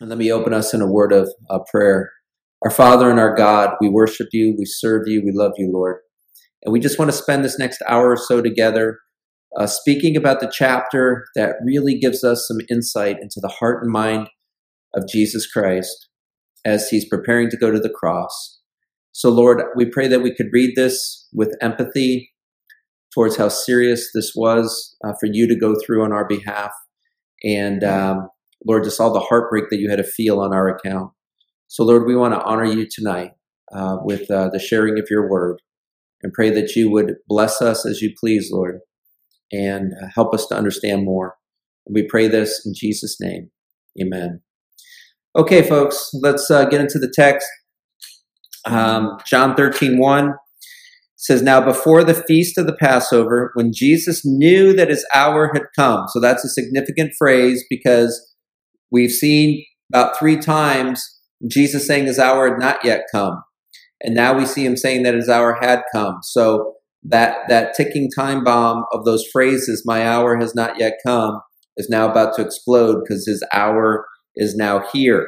And let me open us in a word of uh, prayer. Our Father and our God, we worship you, we serve you, we love you, Lord. And we just want to spend this next hour or so together uh, speaking about the chapter that really gives us some insight into the heart and mind of Jesus Christ as he's preparing to go to the cross. So, Lord, we pray that we could read this with empathy towards how serious this was uh, for you to go through on our behalf. And um, Lord, just all the heartbreak that you had to feel on our account. So, Lord, we want to honor you tonight uh, with uh, the sharing of your word and pray that you would bless us as you please, Lord, and uh, help us to understand more. And we pray this in Jesus' name. Amen. Okay, folks, let's uh, get into the text. Um, John 13, 1 says, Now before the feast of the Passover, when Jesus knew that his hour had come, so that's a significant phrase because we've seen about three times Jesus saying his hour had not yet come. And now we see him saying that his hour had come. So that, that ticking time bomb of those phrases, my hour has not yet come, is now about to explode because his hour is now here.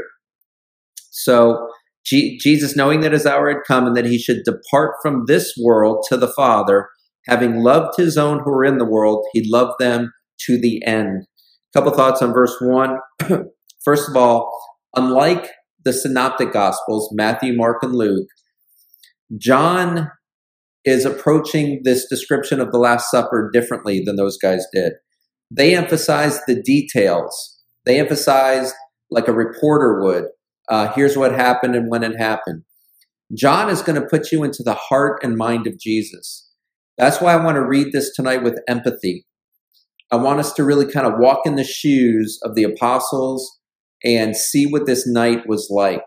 So G- Jesus, knowing that his hour had come and that he should depart from this world to the Father, having loved his own who are in the world, he loved them to the end. Couple thoughts on verse 1. First of all, unlike the synoptic gospels, Matthew, Mark, and Luke, John is approaching this description of the Last Supper differently than those guys did. They emphasize the details. They emphasize, like a reporter would, uh, here's what happened and when it happened. John is going to put you into the heart and mind of Jesus. That's why I want to read this tonight with empathy. I want us to really kind of walk in the shoes of the apostles and see what this night was like.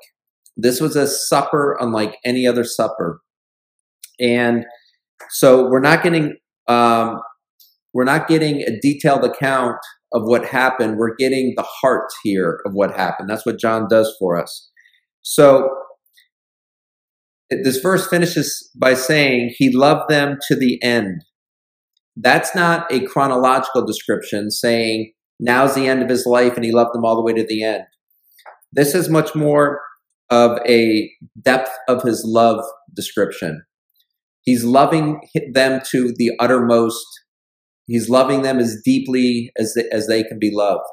This was a supper unlike any other supper. And so we're not getting um, we're not getting a detailed account of what happened. We're getting the heart here of what happened. That's what John does for us. So this verse finishes by saying he loved them to the end. That's not a chronological description saying now's the end of his life and he loved them all the way to the end. This is much more of a depth of his love description. He's loving them to the uttermost. He's loving them as deeply as they, as they can be loved.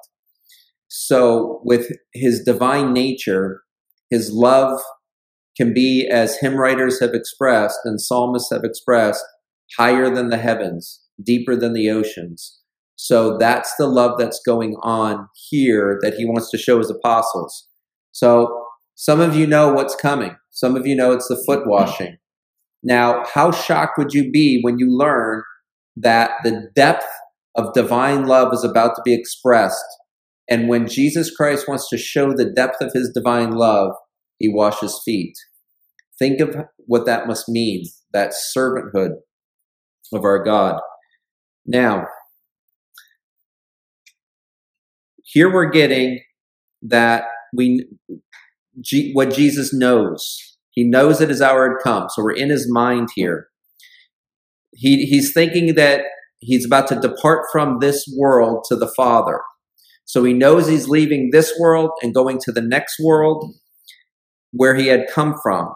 So, with his divine nature, his love can be, as hymn writers have expressed and psalmists have expressed, higher than the heavens, deeper than the oceans. So that's the love that's going on here that he wants to show his apostles. So some of you know what's coming. Some of you know it's the foot washing. Now, how shocked would you be when you learn that the depth of divine love is about to be expressed? And when Jesus Christ wants to show the depth of his divine love, he washes feet. Think of what that must mean, that servanthood of our God. Now, here we're getting that we what Jesus knows. He knows that his hour had come. So we're in his mind here. He, he's thinking that he's about to depart from this world to the Father. So he knows he's leaving this world and going to the next world where he had come from.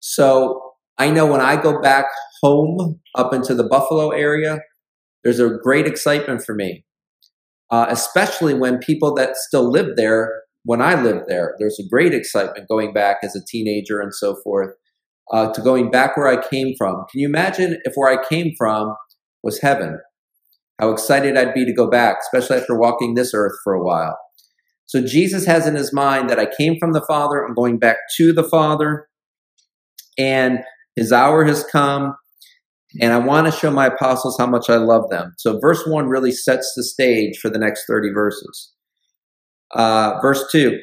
So I know when I go back home up into the Buffalo area, there's a great excitement for me, uh, especially when people that still live there when I lived there, there's a great excitement going back as a teenager and so forth uh, to going back where I came from. Can you imagine if where I came from was heaven? How excited I'd be to go back, especially after walking this earth for a while. So Jesus has in his mind that I came from the Father, I'm going back to the Father, and his hour has come, and I want to show my apostles how much I love them. So verse 1 really sets the stage for the next 30 verses. Uh, verse 2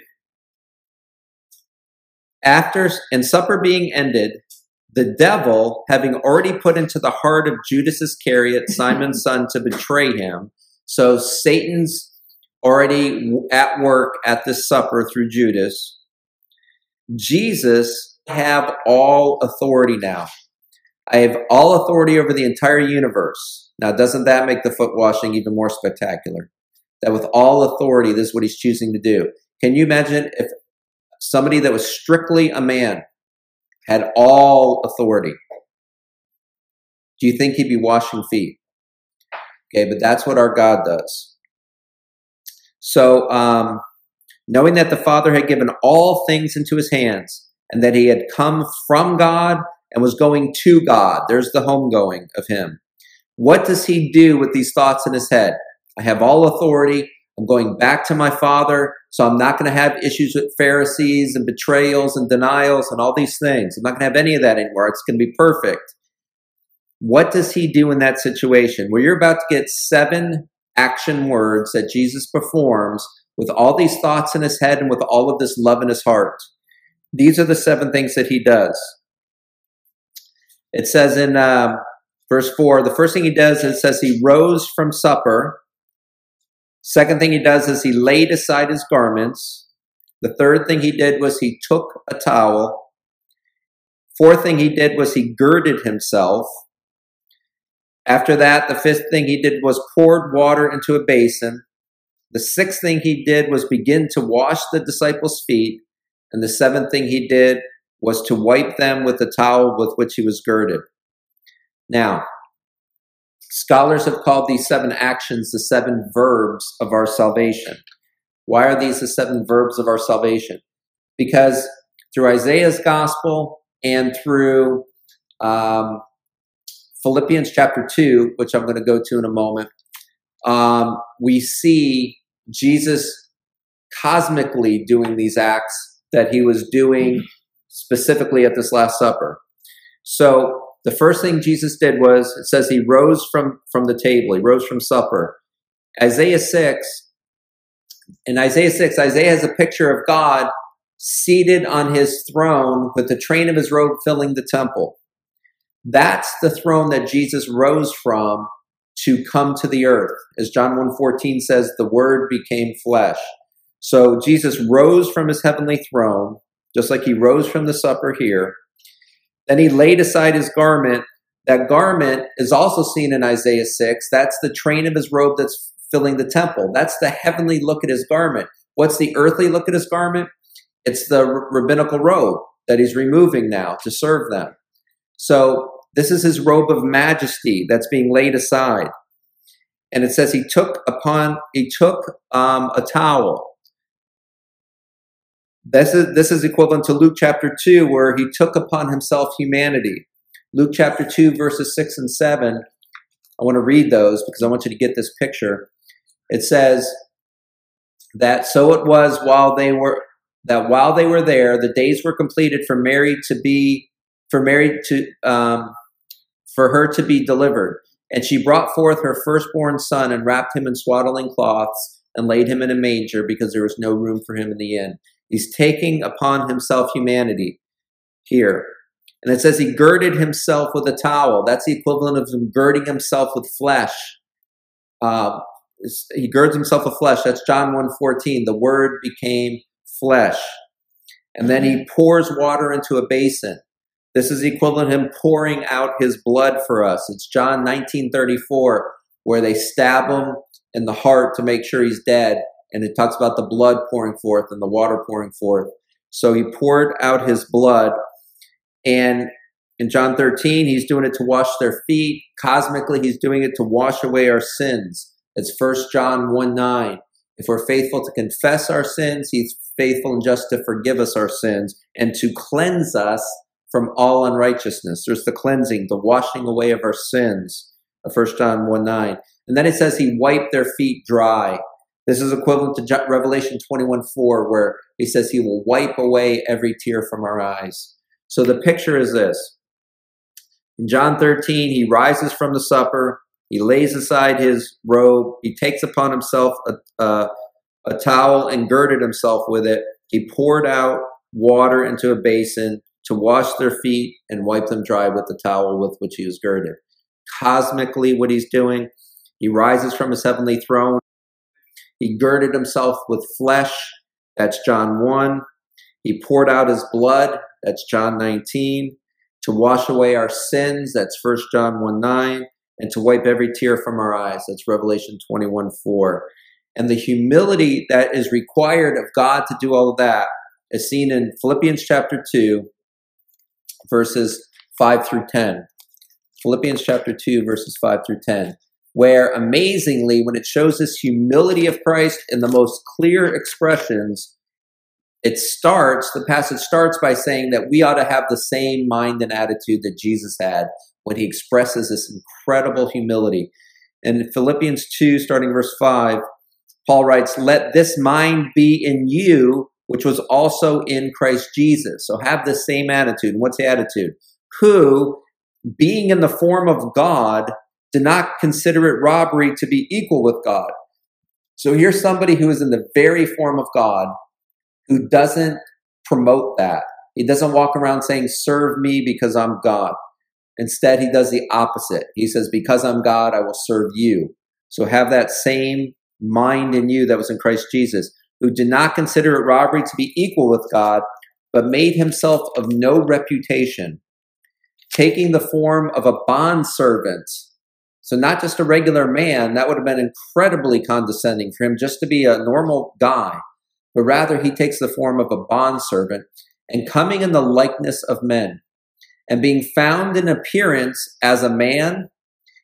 After and supper being ended, the devil, having already put into the heart of Judas Iscariot, Simon's son, to betray him, so Satan's already at work at this supper through Judas. Jesus have all authority now. I have all authority over the entire universe. Now, doesn't that make the foot washing even more spectacular? that with all authority, this is what he's choosing to do. Can you imagine if somebody that was strictly a man had all authority? Do you think he'd be washing feet? Okay, but that's what our God does. So, um, knowing that the Father had given all things into his hands and that he had come from God and was going to God, there's the homegoing of him. What does he do with these thoughts in his head? I have all authority. I'm going back to my Father, so I'm not going to have issues with Pharisees and betrayals and denials and all these things. I'm not going to have any of that anymore. It's going to be perfect. What does he do in that situation? Where you're about to get seven action words that Jesus performs with all these thoughts in his head and with all of this love in his heart. These are the seven things that he does. It says in uh, verse 4 the first thing he does is says he rose from supper. Second thing he does is he laid aside his garments. The third thing he did was he took a towel. Fourth thing he did was he girded himself. After that, the fifth thing he did was poured water into a basin. The sixth thing he did was begin to wash the disciples' feet. And the seventh thing he did was to wipe them with the towel with which he was girded. Now, scholars have called these seven actions the seven verbs of our salvation. Why are these the seven verbs of our salvation? Because through Isaiah's gospel and through um, Philippians chapter 2, which I'm going to go to in a moment, um, we see Jesus cosmically doing these acts that he was doing specifically at this Last Supper. So the first thing Jesus did was it says he rose from, from the table, he rose from supper. Isaiah 6, in Isaiah 6, Isaiah has a picture of God seated on his throne with the train of his robe filling the temple. That's the throne that Jesus rose from to come to the earth. As John 1:14 says, the word became flesh. So Jesus rose from his heavenly throne, just like he rose from the supper here. Then he laid aside his garment. That garment is also seen in Isaiah 6. That's the train of his robe that's filling the temple. That's the heavenly look at his garment. What's the earthly look at his garment? It's the rabbinical robe that he's removing now to serve them. So this is his robe of majesty that's being laid aside. And it says he took upon he took um, a towel. This is this is equivalent to Luke chapter two, where he took upon himself humanity. Luke chapter two, verses six and seven. I want to read those because I want you to get this picture. It says that so it was while they were that while they were there, the days were completed for Mary to be for Mary to um, for her to be delivered. And she brought forth her firstborn son and wrapped him in swaddling cloths and laid him in a manger because there was no room for him in the inn. He's taking upon himself humanity here. And it says he girded himself with a towel. That's the equivalent of him girding himself with flesh. Um, he girds himself with flesh. That's John 1.14. The word became flesh. And then he pours water into a basin. This is equivalent him pouring out his blood for us. It's John 19:34 where they stab him in the heart to make sure he's dead and it talks about the blood pouring forth and the water pouring forth. So he poured out his blood and in John 13 he's doing it to wash their feet. Cosmically he's doing it to wash away our sins. It's 1 John 1 9. If we're faithful to confess our sins, he's faithful and just to forgive us our sins and to cleanse us from all unrighteousness. There's the cleansing, the washing away of our sins, 1 John 1 9. And then it says he wiped their feet dry. This is equivalent to Revelation 21 4, where he says he will wipe away every tear from our eyes. So the picture is this. In John 13, he rises from the supper, he lays aside his robe, he takes upon himself a, a, a towel and girded himself with it. He poured out water into a basin to wash their feet and wipe them dry with the towel with which he was girded. Cosmically, what he's doing, he rises from his heavenly throne. He girded himself with flesh. That's John 1. He poured out his blood. That's John 19. To wash away our sins. That's 1 John 1 9. And to wipe every tear from our eyes. That's Revelation 21 4. And the humility that is required of God to do all of that is seen in Philippians chapter 2, verses 5 through 10. Philippians chapter 2, verses 5 through 10, where amazingly, when it shows this humility of Christ in the most clear expressions, it starts, the passage starts by saying that we ought to have the same mind and attitude that Jesus had when he expresses this incredible humility. In Philippians 2, starting verse 5, Paul writes, Let this mind be in you, which was also in Christ Jesus. So have the same attitude. what's the attitude? Who, being in the form of God, did not consider it robbery to be equal with God. So here's somebody who is in the very form of God who doesn't promote that. He doesn't walk around saying, Serve me because I'm God. Instead, he does the opposite. He says, Because I'm God, I will serve you. So have that same mind in you that was in Christ Jesus, who did not consider it robbery to be equal with God, but made himself of no reputation, taking the form of a bondservant. So, not just a regular man, that would have been incredibly condescending for him just to be a normal guy, but rather he takes the form of a bondservant and coming in the likeness of men. And being found in appearance as a man,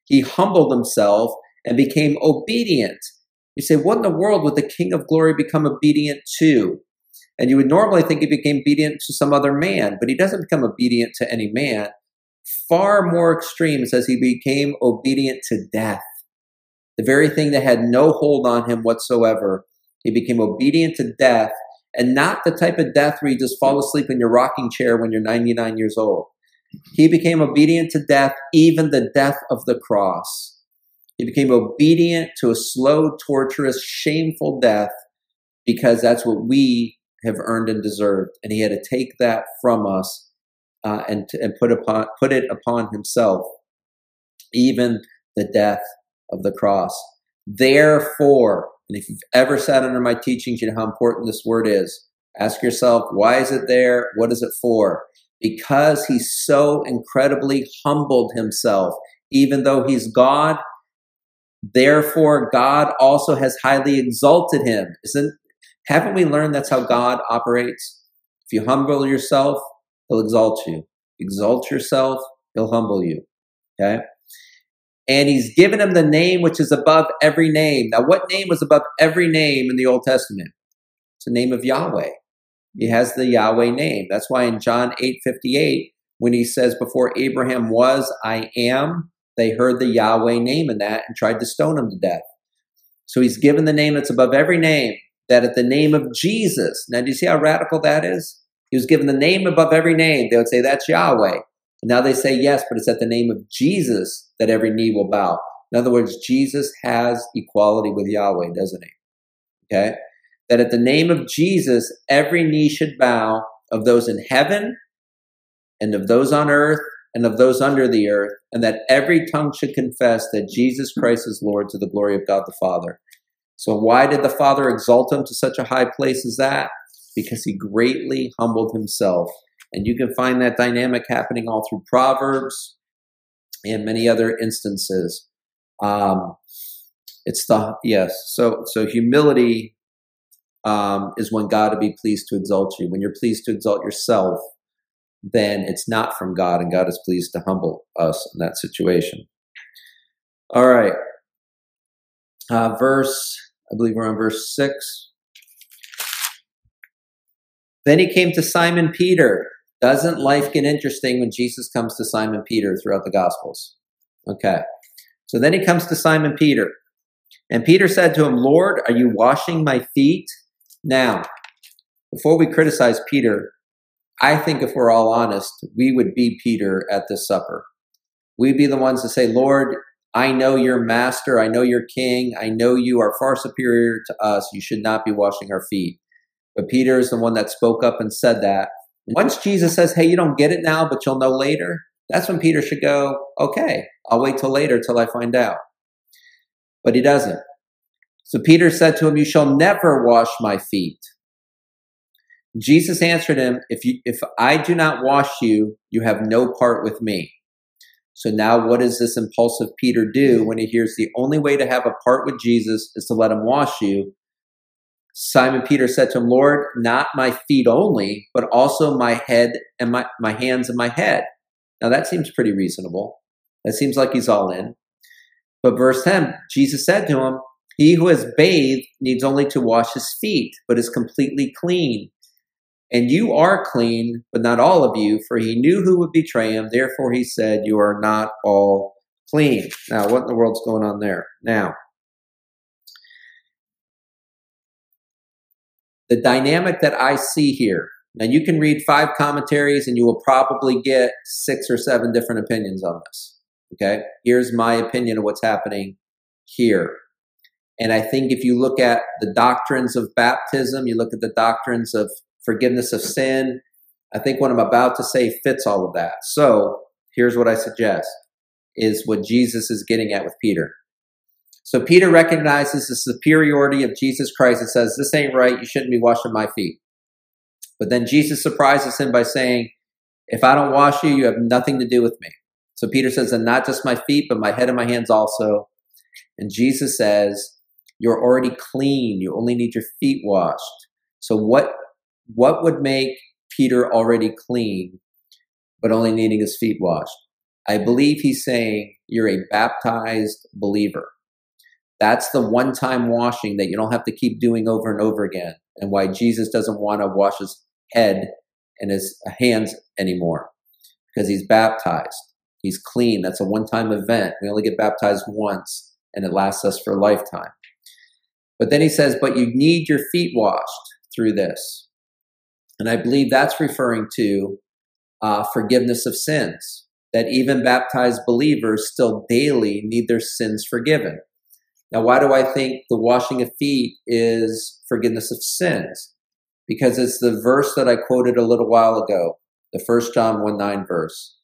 he humbled himself and became obedient you say, what in the world would the King of Glory become obedient to? And you would normally think he became obedient to some other man, but he doesn't become obedient to any man. Far more extreme says he became obedient to death. The very thing that had no hold on him whatsoever. He became obedient to death, and not the type of death where you just fall asleep in your rocking chair when you're 99 years old. He became obedient to death, even the death of the cross. He became obedient to a slow, torturous, shameful death because that's what we have earned and deserved. And he had to take that from us uh, and, and put, upon, put it upon himself, even the death of the cross. Therefore, and if you've ever sat under my teachings, you know how important this word is. Ask yourself, why is it there? What is it for? Because he so incredibly humbled himself. Even though he's God, Therefore, God also has highly exalted him. Isn't haven't we learned that's how God operates? If you humble yourself, he'll exalt you. Exalt yourself, he'll humble you. Okay? And he's given him the name which is above every name. Now, what name was above every name in the Old Testament? It's the name of Yahweh. He has the Yahweh name. That's why in John 8 58, when he says, Before Abraham was, I am, they heard the Yahweh name in that and tried to stone him to death. So he's given the name that's above every name, that at the name of Jesus. Now, do you see how radical that is? He was given the name above every name. They would say, That's Yahweh. And now they say, Yes, but it's at the name of Jesus that every knee will bow. In other words, Jesus has equality with Yahweh, doesn't he? Okay? That at the name of Jesus, every knee should bow of those in heaven and of those on earth and of those under the earth, and that every tongue should confess that Jesus Christ is Lord to the glory of God the Father. So, why did the Father exalt him to such a high place as that? Because he greatly humbled himself. And you can find that dynamic happening all through Proverbs and many other instances. Um, it's the yes. So so humility um, is when God to be pleased to exalt you. When you're pleased to exalt yourself, then it's not from God, and God is pleased to humble us in that situation. All right. Uh, verse, I believe we're on verse 6. Then he came to Simon Peter. Doesn't life get interesting when Jesus comes to Simon Peter throughout the Gospels? Okay. So then he comes to Simon Peter. And Peter said to him, Lord, are you washing my feet? Now, before we criticize Peter, I think if we're all honest, we would be Peter at this supper. We'd be the ones to say, Lord, I know you're master. I know you're king. I know you are far superior to us. You should not be washing our feet. But Peter is the one that spoke up and said that. Once Jesus says, Hey, you don't get it now, but you'll know later, that's when Peter should go, Okay, I'll wait till later till I find out. But he doesn't. So Peter said to him, You shall never wash my feet. Jesus answered him, if, you, if I do not wash you, you have no part with me. So now, what does this impulsive Peter do when he hears the only way to have a part with Jesus is to let him wash you? Simon Peter said to him, Lord, not my feet only, but also my head and my, my hands and my head. Now that seems pretty reasonable. That seems like he's all in. But verse 10, Jesus said to him, He who has bathed needs only to wash his feet, but is completely clean. And you are clean, but not all of you, for he knew who would betray him. Therefore, he said, You are not all clean. Now, what in the world's going on there? Now, the dynamic that I see here. Now, you can read five commentaries and you will probably get six or seven different opinions on this. Okay. Here's my opinion of what's happening here. And I think if you look at the doctrines of baptism, you look at the doctrines of forgiveness of sin. I think what I'm about to say fits all of that. So here's what I suggest is what Jesus is getting at with Peter. So Peter recognizes the superiority of Jesus Christ and says, This ain't right. You shouldn't be washing my feet. But then Jesus surprises him by saying, If I don't wash you, you have nothing to do with me. So Peter says, And not just my feet, but my head and my hands also. And Jesus says, You're already clean. You only need your feet washed. So what what would make Peter already clean, but only needing his feet washed? I believe he's saying you're a baptized believer. That's the one time washing that you don't have to keep doing over and over again, and why Jesus doesn't want to wash his head and his hands anymore because he's baptized. He's clean. That's a one time event. We only get baptized once, and it lasts us for a lifetime. But then he says, But you need your feet washed through this. And I believe that's referring to uh, forgiveness of sins, that even baptized believers still daily need their sins forgiven. Now, why do I think the washing of feet is forgiveness of sins? Because it's the verse that I quoted a little while ago, the first John 1 9 verse,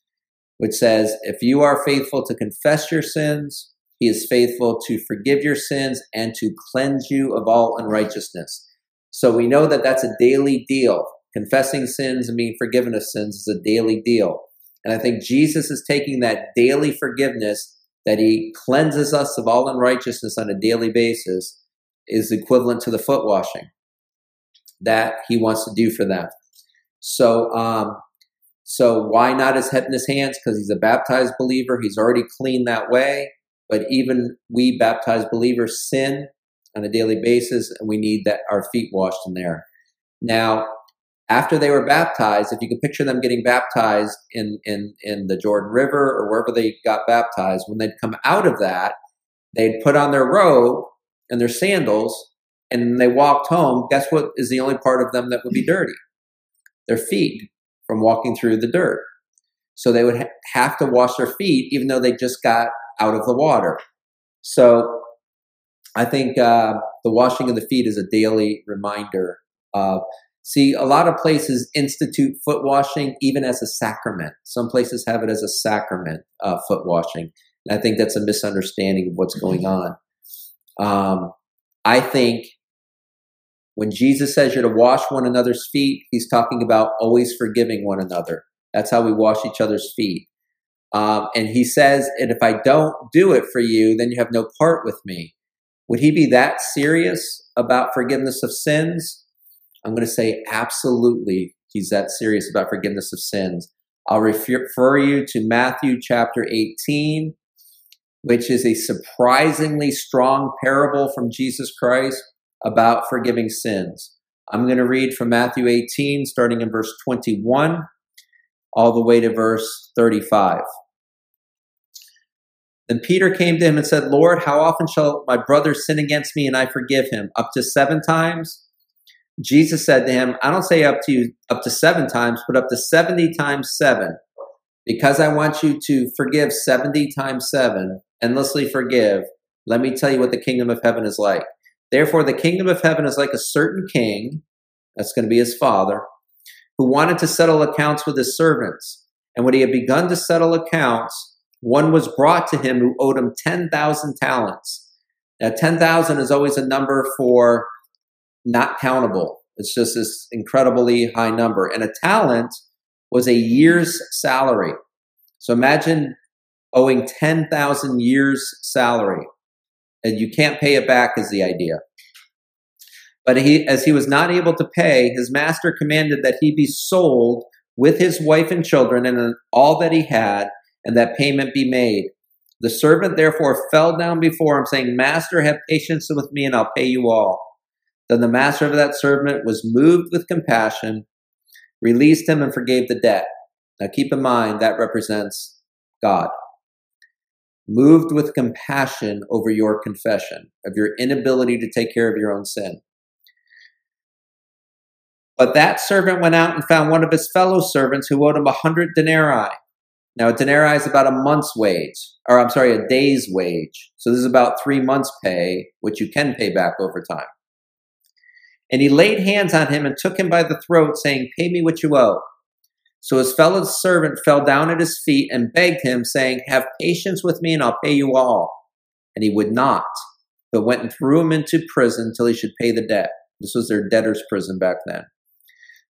which says, If you are faithful to confess your sins, he is faithful to forgive your sins and to cleanse you of all unrighteousness. So we know that that's a daily deal. Confessing sins and being forgiven of sins is a daily deal. And I think Jesus is taking that daily forgiveness that he cleanses us of all unrighteousness on a daily basis is equivalent to the foot washing that he wants to do for them. So, um, so why not his head and his hands? Because he's a baptized believer. He's already clean that way. But even we baptized believers sin on a daily basis, and we need that our feet washed in there. Now, after they were baptized, if you can picture them getting baptized in, in, in the Jordan River or wherever they got baptized, when they'd come out of that, they'd put on their robe and their sandals and they walked home. Guess what is the only part of them that would be dirty? Their feet from walking through the dirt. So they would ha- have to wash their feet even though they just got out of the water. So I think uh, the washing of the feet is a daily reminder of See, a lot of places institute foot washing even as a sacrament. Some places have it as a sacrament, uh, foot washing. And I think that's a misunderstanding of what's going on. Um, I think when Jesus says you're to wash one another's feet, he's talking about always forgiving one another. That's how we wash each other's feet. Um, and he says, and if I don't do it for you, then you have no part with me. Would he be that serious about forgiveness of sins? I'm going to say absolutely he's that serious about forgiveness of sins. I'll refer you to Matthew chapter 18, which is a surprisingly strong parable from Jesus Christ about forgiving sins. I'm going to read from Matthew 18, starting in verse 21, all the way to verse 35. Then Peter came to him and said, Lord, how often shall my brother sin against me and I forgive him? Up to seven times? Jesus said to him, I don't say up to you up to seven times, but up to 70 times seven. Because I want you to forgive 70 times seven, endlessly forgive, let me tell you what the kingdom of heaven is like. Therefore, the kingdom of heaven is like a certain king, that's going to be his father, who wanted to settle accounts with his servants. And when he had begun to settle accounts, one was brought to him who owed him 10,000 talents. Now, 10,000 is always a number for not countable. It's just this incredibly high number. And a talent was a year's salary. So imagine owing 10,000 years' salary. And you can't pay it back, is the idea. But he, as he was not able to pay, his master commanded that he be sold with his wife and children and all that he had, and that payment be made. The servant therefore fell down before him, saying, Master, have patience with me, and I'll pay you all. Then the master of that servant was moved with compassion, released him, and forgave the debt. Now keep in mind that represents God. Moved with compassion over your confession of your inability to take care of your own sin. But that servant went out and found one of his fellow servants who owed him a hundred denarii. Now, a denarii is about a month's wage, or I'm sorry, a day's wage. So this is about three months' pay, which you can pay back over time. And he laid hands on him and took him by the throat, saying, Pay me what you owe. So his fellow servant fell down at his feet and begged him, saying, Have patience with me, and I'll pay you all. And he would not, but went and threw him into prison till he should pay the debt. This was their debtor's prison back then.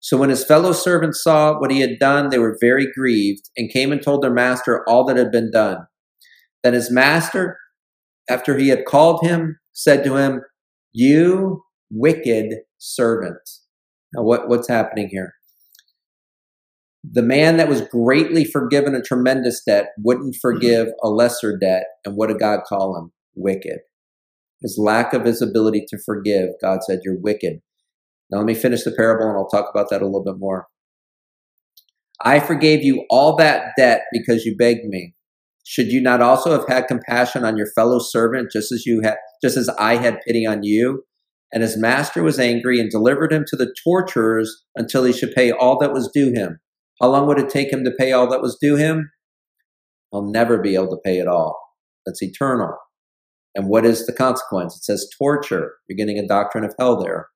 So when his fellow servants saw what he had done, they were very grieved and came and told their master all that had been done. Then his master, after he had called him, said to him, You wicked servant. Now, what, what's happening here? The man that was greatly forgiven a tremendous debt wouldn't forgive a lesser debt. And what did God call him? Wicked. His lack of his ability to forgive, God said, You're wicked. Now, let me finish the parable and I'll talk about that a little bit more. I forgave you all that debt because you begged me. Should you not also have had compassion on your fellow servant just as you had just as I had pity on you? And his master was angry and delivered him to the torturers until he should pay all that was due him. How long would it take him to pay all that was due him? He'll never be able to pay it all. That's eternal. And what is the consequence? It says torture. You're getting a doctrine of hell there.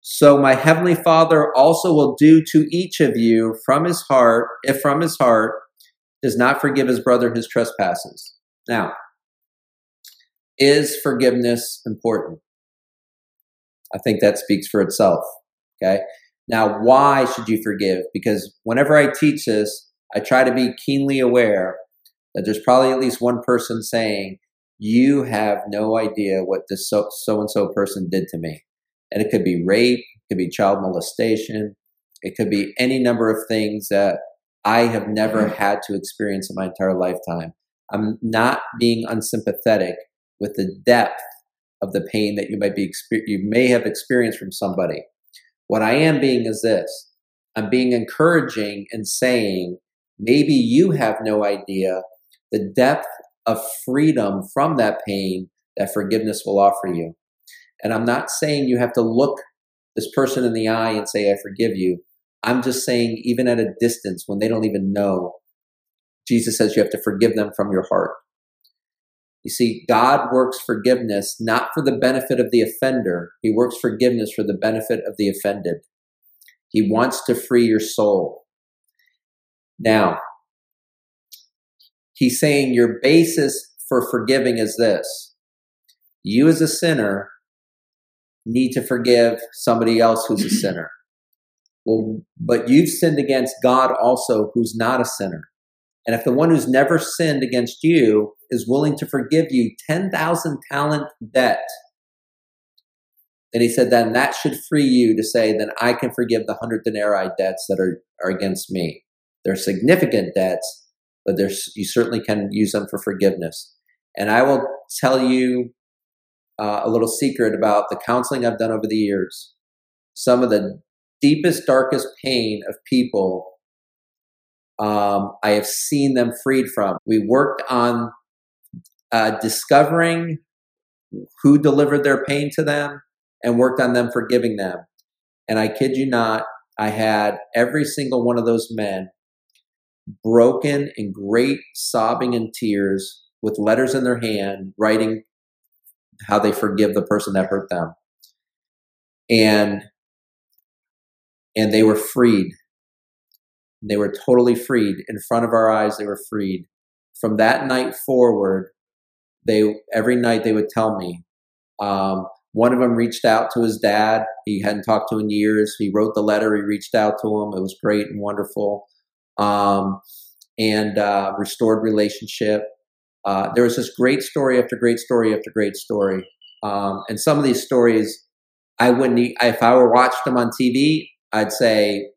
So my heavenly Father also will do to each of you from his heart, if from his heart does not forgive his brother his trespasses. Now, is forgiveness important? I think that speaks for itself. Okay. Now, why should you forgive? Because whenever I teach this, I try to be keenly aware that there's probably at least one person saying, You have no idea what this so and so person did to me. And it could be rape, it could be child molestation, it could be any number of things that I have never mm-hmm. had to experience in my entire lifetime. I'm not being unsympathetic with the depth of the pain that you might be you may have experienced from somebody. What I am being is this. I'm being encouraging and saying maybe you have no idea the depth of freedom from that pain that forgiveness will offer you. And I'm not saying you have to look this person in the eye and say, I forgive you. I'm just saying, even at a distance, when they don't even know, Jesus says you have to forgive them from your heart. You see, God works forgiveness not for the benefit of the offender, He works forgiveness for the benefit of the offended. He wants to free your soul. Now, He's saying your basis for forgiving is this you, as a sinner, need to forgive somebody else who's a sinner. Well, but you've sinned against God also, who's not a sinner. And if the one who's never sinned against you is willing to forgive you 10,000 talent debt, then he said, then that should free you to say, then I can forgive the 100 denarii debts that are, are against me. They're significant debts, but there's, you certainly can use them for forgiveness. And I will tell you uh, a little secret about the counseling I've done over the years. Some of the deepest, darkest pain of people um, I have seen them freed from. We worked on uh, discovering who delivered their pain to them and worked on them forgiving them. And I kid you not, I had every single one of those men broken in great sobbing and tears with letters in their hand, writing how they forgive the person that hurt them. And and they were freed. They were totally freed in front of our eyes. They were freed. From that night forward, they every night they would tell me. Um, one of them reached out to his dad. He hadn't talked to in years. He wrote the letter. He reached out to him. It was great and wonderful. Um, and uh, restored relationship. Uh, there was just great story after great story after great story. Um, and some of these stories, I wouldn't, if I were watched them on TV, I'd say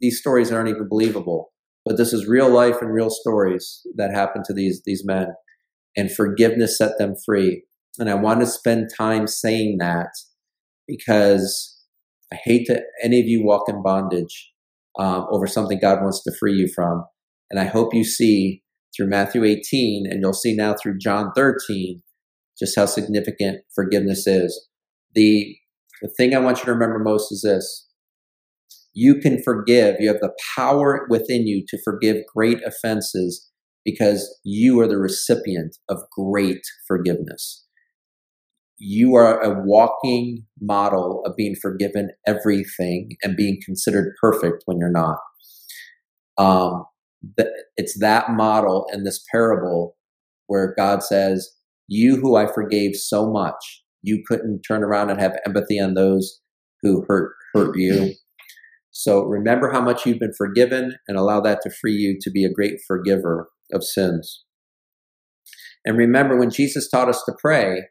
these stories aren't even believable. But this is real life and real stories that happened to these these men, and forgiveness set them free. And I want to spend time saying that because I hate that any of you walk in bondage um, over something God wants to free you from. And I hope you see through Matthew 18, and you'll see now through John 13, just how significant forgiveness is. The, the thing I want you to remember most is this you can forgive. You have the power within you to forgive great offenses because you are the recipient of great forgiveness. You are a walking model of being forgiven everything and being considered perfect when you're not. Um, it's that model in this parable where God says, You who I forgave so much, you couldn't turn around and have empathy on those who hurt hurt you. So remember how much you've been forgiven and allow that to free you to be a great forgiver of sins. And remember when Jesus taught us to pray,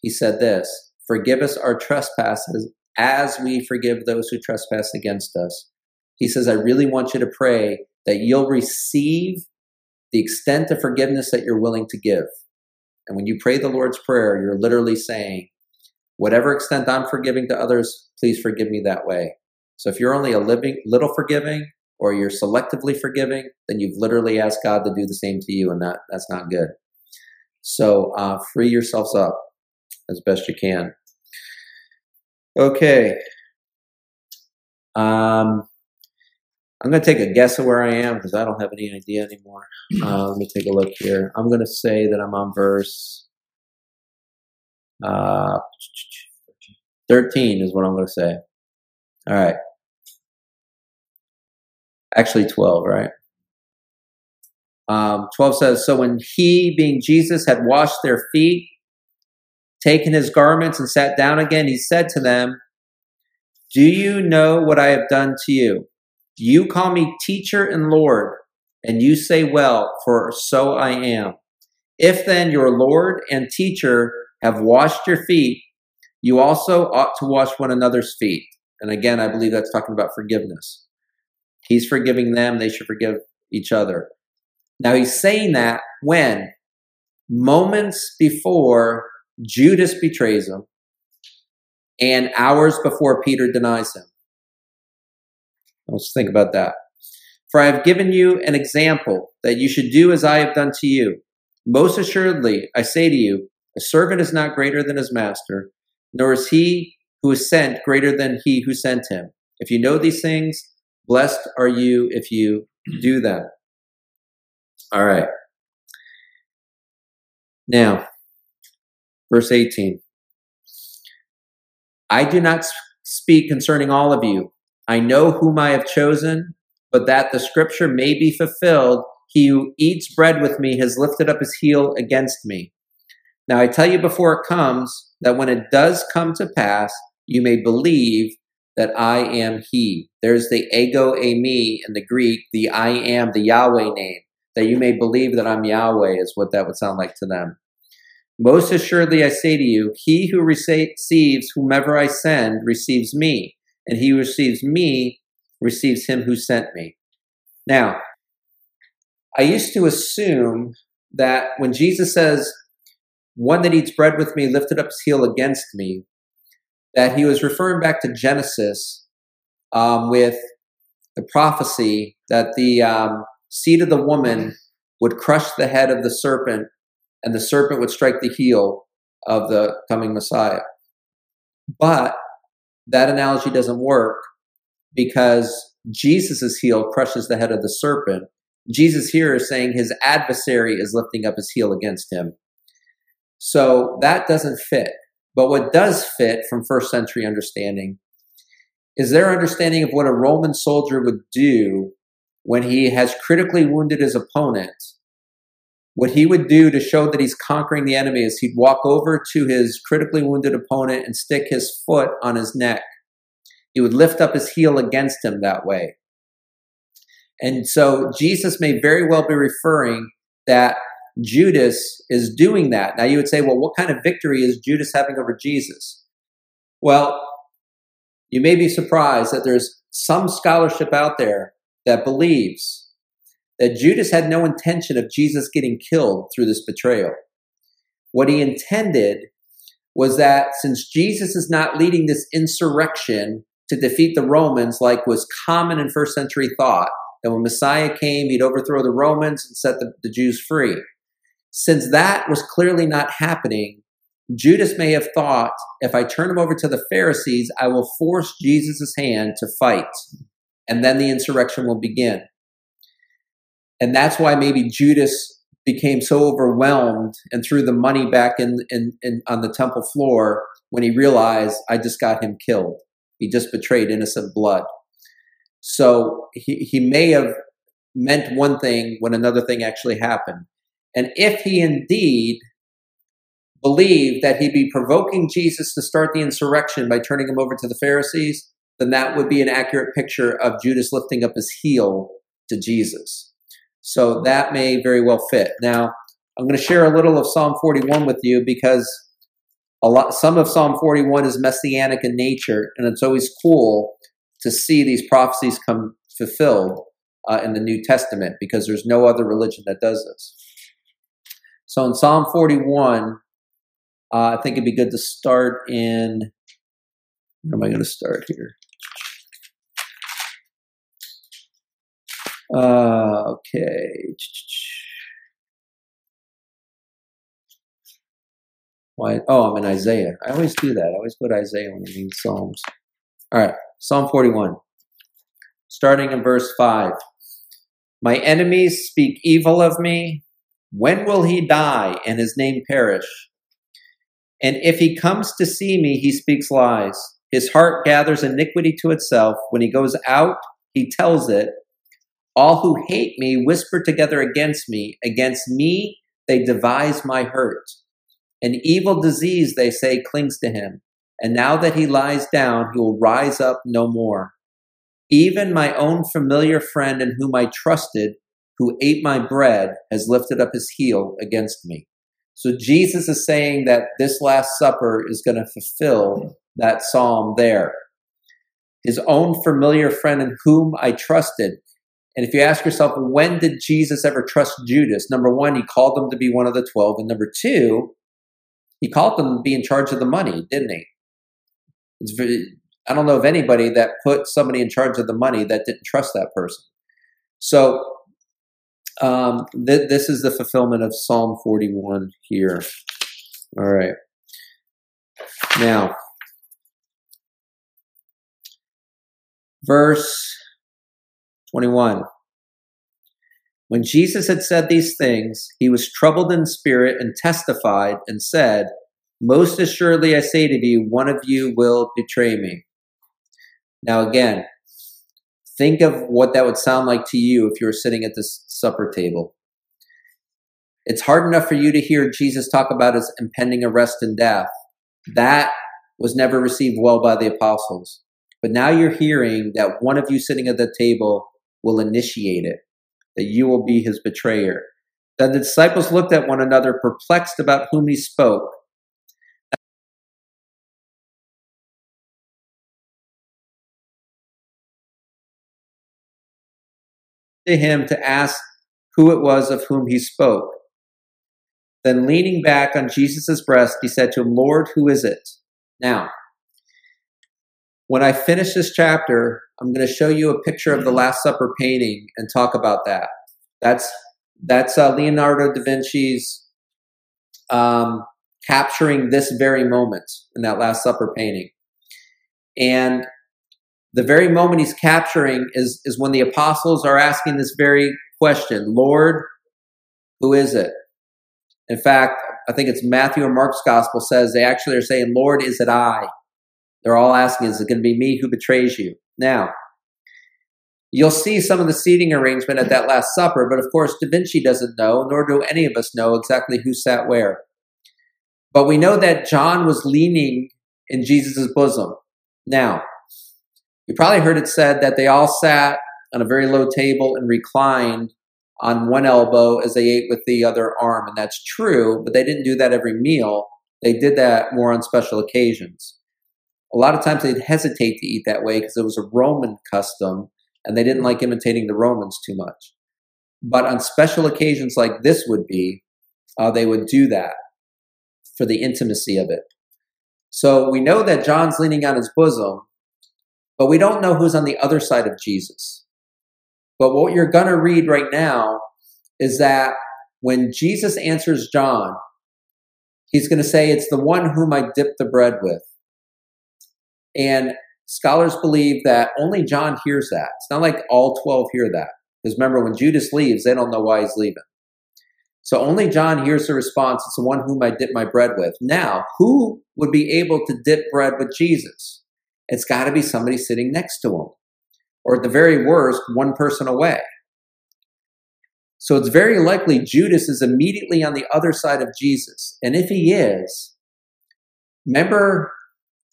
he said this, forgive us our trespasses as we forgive those who trespass against us. He says, I really want you to pray that you'll receive the extent of forgiveness that you're willing to give. And when you pray the Lord's Prayer, you're literally saying, whatever extent I'm forgiving to others, please forgive me that way. So if you're only a living, little forgiving or you're selectively forgiving, then you've literally asked God to do the same to you, and that, that's not good. So uh, free yourselves up as best you can. Okay. Um, I'm going to take a guess of where I am because I don't have any idea anymore. Uh, let me take a look here. I'm going to say that I'm on verse uh, 13 is what I'm going to say. All right. Actually, 12, right? Um, 12 says, So when he, being Jesus, had washed their feet, taken his garments, and sat down again, he said to them, Do you know what I have done to you? You call me teacher and Lord, and you say, Well, for so I am. If then your Lord and teacher have washed your feet, you also ought to wash one another's feet. And again, I believe that's talking about forgiveness. He's forgiving them, they should forgive each other. Now, he's saying that when? Moments before Judas betrays him and hours before Peter denies him. Let's think about that. For I have given you an example that you should do as I have done to you. Most assuredly, I say to you, a servant is not greater than his master, nor is he who is sent greater than he who sent him. If you know these things, blessed are you if you do them. All right. Now, verse 18. I do not speak concerning all of you. I know whom I have chosen, but that the scripture may be fulfilled, he who eats bread with me has lifted up his heel against me. Now I tell you before it comes that when it does come to pass, you may believe that I am He. There's the ego eimi in the Greek, the I am, the Yahweh name, that you may believe that I'm Yahweh is what that would sound like to them. Most assuredly, I say to you, he who receives whomever I send receives me, and he who receives me receives him who sent me. Now, I used to assume that when Jesus says, one that eats bread with me lifted up his heel against me, that he was referring back to Genesis um, with the prophecy that the um, seed of the woman would crush the head of the serpent and the serpent would strike the heel of the coming Messiah. But that analogy doesn't work because Jesus' heel crushes the head of the serpent. Jesus here is saying his adversary is lifting up his heel against him. So that doesn't fit. But what does fit from first century understanding is their understanding of what a Roman soldier would do when he has critically wounded his opponent. What he would do to show that he's conquering the enemy is he'd walk over to his critically wounded opponent and stick his foot on his neck. He would lift up his heel against him that way. And so Jesus may very well be referring that Judas is doing that. Now you would say, well, what kind of victory is Judas having over Jesus? Well, you may be surprised that there's some scholarship out there that believes that Judas had no intention of Jesus getting killed through this betrayal. What he intended was that since Jesus is not leading this insurrection to defeat the Romans like was common in first century thought, that when Messiah came, he'd overthrow the Romans and set the, the Jews free. Since that was clearly not happening, Judas may have thought, if I turn him over to the Pharisees, I will force Jesus' hand to fight, and then the insurrection will begin. And that's why maybe Judas became so overwhelmed and threw the money back in, in, in on the temple floor when he realized I just got him killed. He just betrayed innocent blood. So he, he may have meant one thing when another thing actually happened. And if he indeed believed that he'd be provoking Jesus to start the insurrection by turning him over to the Pharisees, then that would be an accurate picture of Judas lifting up his heel to Jesus. So that may very well fit. Now, I'm going to share a little of Psalm 41 with you because a lot, some of Psalm 41 is messianic in nature, and it's always cool to see these prophecies come fulfilled uh, in the New Testament because there's no other religion that does this. So in Psalm 41, uh, I think it'd be good to start in. Where am I going to start here? Uh, okay. Why? Oh, I'm in Isaiah. I always do that. I always go to Isaiah when I mean Psalms. All right. Psalm 41, starting in verse 5. My enemies speak evil of me. When will he die and his name perish? And if he comes to see me, he speaks lies. His heart gathers iniquity to itself. When he goes out, he tells it. All who hate me whisper together against me. Against me, they devise my hurt. An evil disease, they say, clings to him. And now that he lies down, he will rise up no more. Even my own familiar friend in whom I trusted, who ate my bread, has lifted up his heel against me. So Jesus is saying that this Last Supper is going to fulfill that psalm there. His own familiar friend in whom I trusted. And if you ask yourself, when did Jesus ever trust Judas? Number one, he called him to be one of the 12. And number two, he called them to be in charge of the money, didn't he? It's I don't know of anybody that put somebody in charge of the money that didn't trust that person. So um, th- this is the fulfillment of Psalm 41 here. All right. Now, verse 21. When Jesus had said these things, he was troubled in spirit and testified and said, most assuredly, I say to you, one of you will betray me. Now, again, think of what that would sound like to you if you were sitting at this supper table. It's hard enough for you to hear Jesus talk about his impending arrest and death. That was never received well by the apostles. But now you're hearing that one of you sitting at the table will initiate it, that you will be his betrayer. Then the disciples looked at one another, perplexed about whom he spoke. To him to ask who it was of whom he spoke. Then, leaning back on Jesus' breast, he said to him, Lord, who is it? Now, when I finish this chapter, I'm going to show you a picture of the Last Supper painting and talk about that. That's that's uh, Leonardo da Vinci's um, capturing this very moment in that Last Supper painting. And the very moment he's capturing is, is when the apostles are asking this very question Lord, who is it? In fact, I think it's Matthew or Mark's gospel says they actually are saying, Lord, is it I? They're all asking, is it going to be me who betrays you? Now, you'll see some of the seating arrangement at that Last Supper, but of course, Da Vinci doesn't know, nor do any of us know exactly who sat where. But we know that John was leaning in Jesus' bosom. Now, you probably heard it said that they all sat on a very low table and reclined on one elbow as they ate with the other arm. And that's true, but they didn't do that every meal. They did that more on special occasions. A lot of times they'd hesitate to eat that way because it was a Roman custom and they didn't like imitating the Romans too much. But on special occasions like this would be, uh, they would do that for the intimacy of it. So we know that John's leaning on his bosom, but we don't know who's on the other side of Jesus. But what you're going to read right now is that when Jesus answers John, he's going to say, It's the one whom I dipped the bread with. And scholars believe that only John hears that. It's not like all 12 hear that. Because remember, when Judas leaves, they don't know why he's leaving. So only John hears the response, It's the one whom I dip my bread with. Now, who would be able to dip bread with Jesus? It's got to be somebody sitting next to him, or at the very worst, one person away. So it's very likely Judas is immediately on the other side of Jesus. And if he is, remember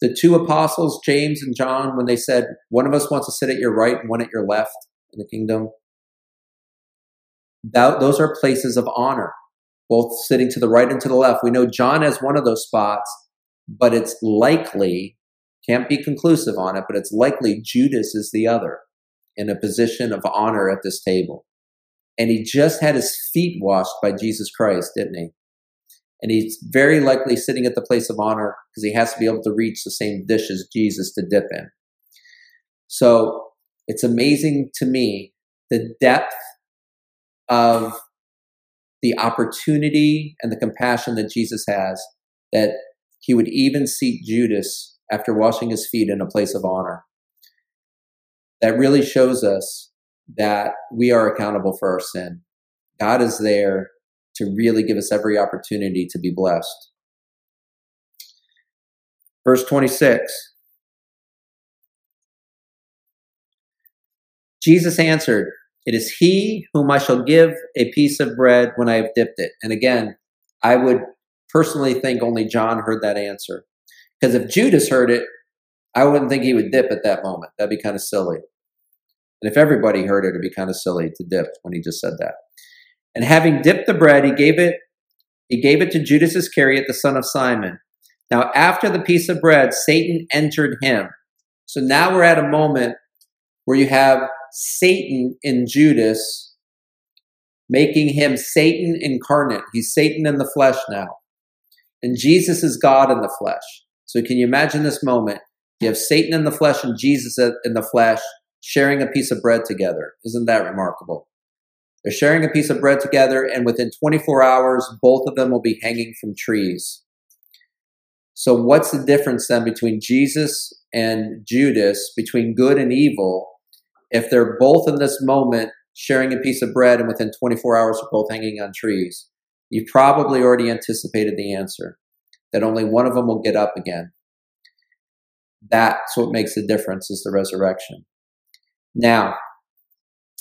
the two apostles, James and John, when they said, One of us wants to sit at your right and one at your left in the kingdom? That, those are places of honor, both sitting to the right and to the left. We know John has one of those spots, but it's likely, can't be conclusive on it, but it's likely Judas is the other in a position of honor at this table. And he just had his feet washed by Jesus Christ, didn't he? And he's very likely sitting at the place of honor because he has to be able to reach the same dish as Jesus to dip in. So it's amazing to me the depth of the opportunity and the compassion that Jesus has that he would even seat Judas after washing his feet in a place of honor. That really shows us that we are accountable for our sin. God is there to really give us every opportunity to be blessed. Verse 26 Jesus answered, it is he whom I shall give a piece of bread when I have dipped it. And again, I would personally think only John heard that answer. Because if Judas heard it, I wouldn't think he would dip at that moment. That'd be kind of silly. And if everybody heard it, it'd be kind of silly to dip when he just said that. And having dipped the bread, he gave it, he gave it to Judas Iscariot, the son of Simon. Now, after the piece of bread, Satan entered him. So now we're at a moment where you have Satan in Judas, making him Satan incarnate. He's Satan in the flesh now. And Jesus is God in the flesh. So can you imagine this moment? You have Satan in the flesh and Jesus in the flesh sharing a piece of bread together. Isn't that remarkable? They're sharing a piece of bread together, and within 24 hours, both of them will be hanging from trees. So, what's the difference then between Jesus and Judas, between good and evil? if they're both in this moment sharing a piece of bread and within 24 hours both hanging on trees, you've probably already anticipated the answer that only one of them will get up again. That's what makes the difference is the resurrection. Now,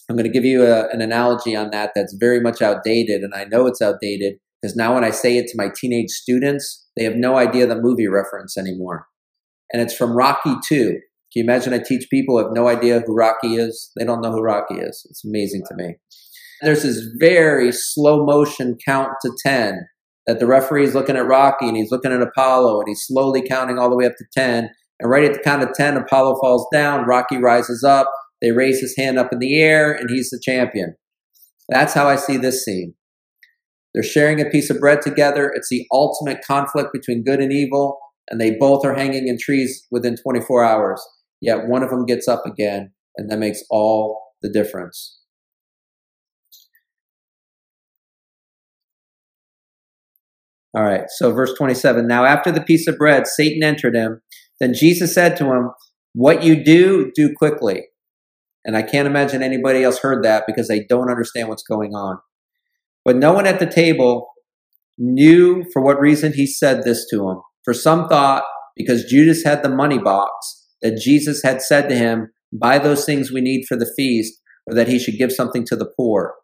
I'm going to give you a, an analogy on that that's very much outdated, and I know it's outdated because now when I say it to my teenage students, they have no idea the movie reference anymore. And it's from Rocky 2. Can you imagine I teach people who have no idea who Rocky is? They don't know who Rocky is. It's amazing to me. There's this very slow motion count to 10 that the referee is looking at Rocky and he's looking at Apollo and he's slowly counting all the way up to 10. And right at the count of 10, Apollo falls down, Rocky rises up, they raise his hand up in the air, and he's the champion. That's how I see this scene. They're sharing a piece of bread together. It's the ultimate conflict between good and evil, and they both are hanging in trees within 24 hours yet one of them gets up again, and that makes all the difference. All right, so verse 27 Now, after the piece of bread, Satan entered him. Then Jesus said to him, What you do, do quickly. And I can't imagine anybody else heard that because they don't understand what's going on. But no one at the table knew for what reason he said this to him. For some thought, because Judas had the money box, that Jesus had said to him, Buy those things we need for the feast, or that he should give something to the poor.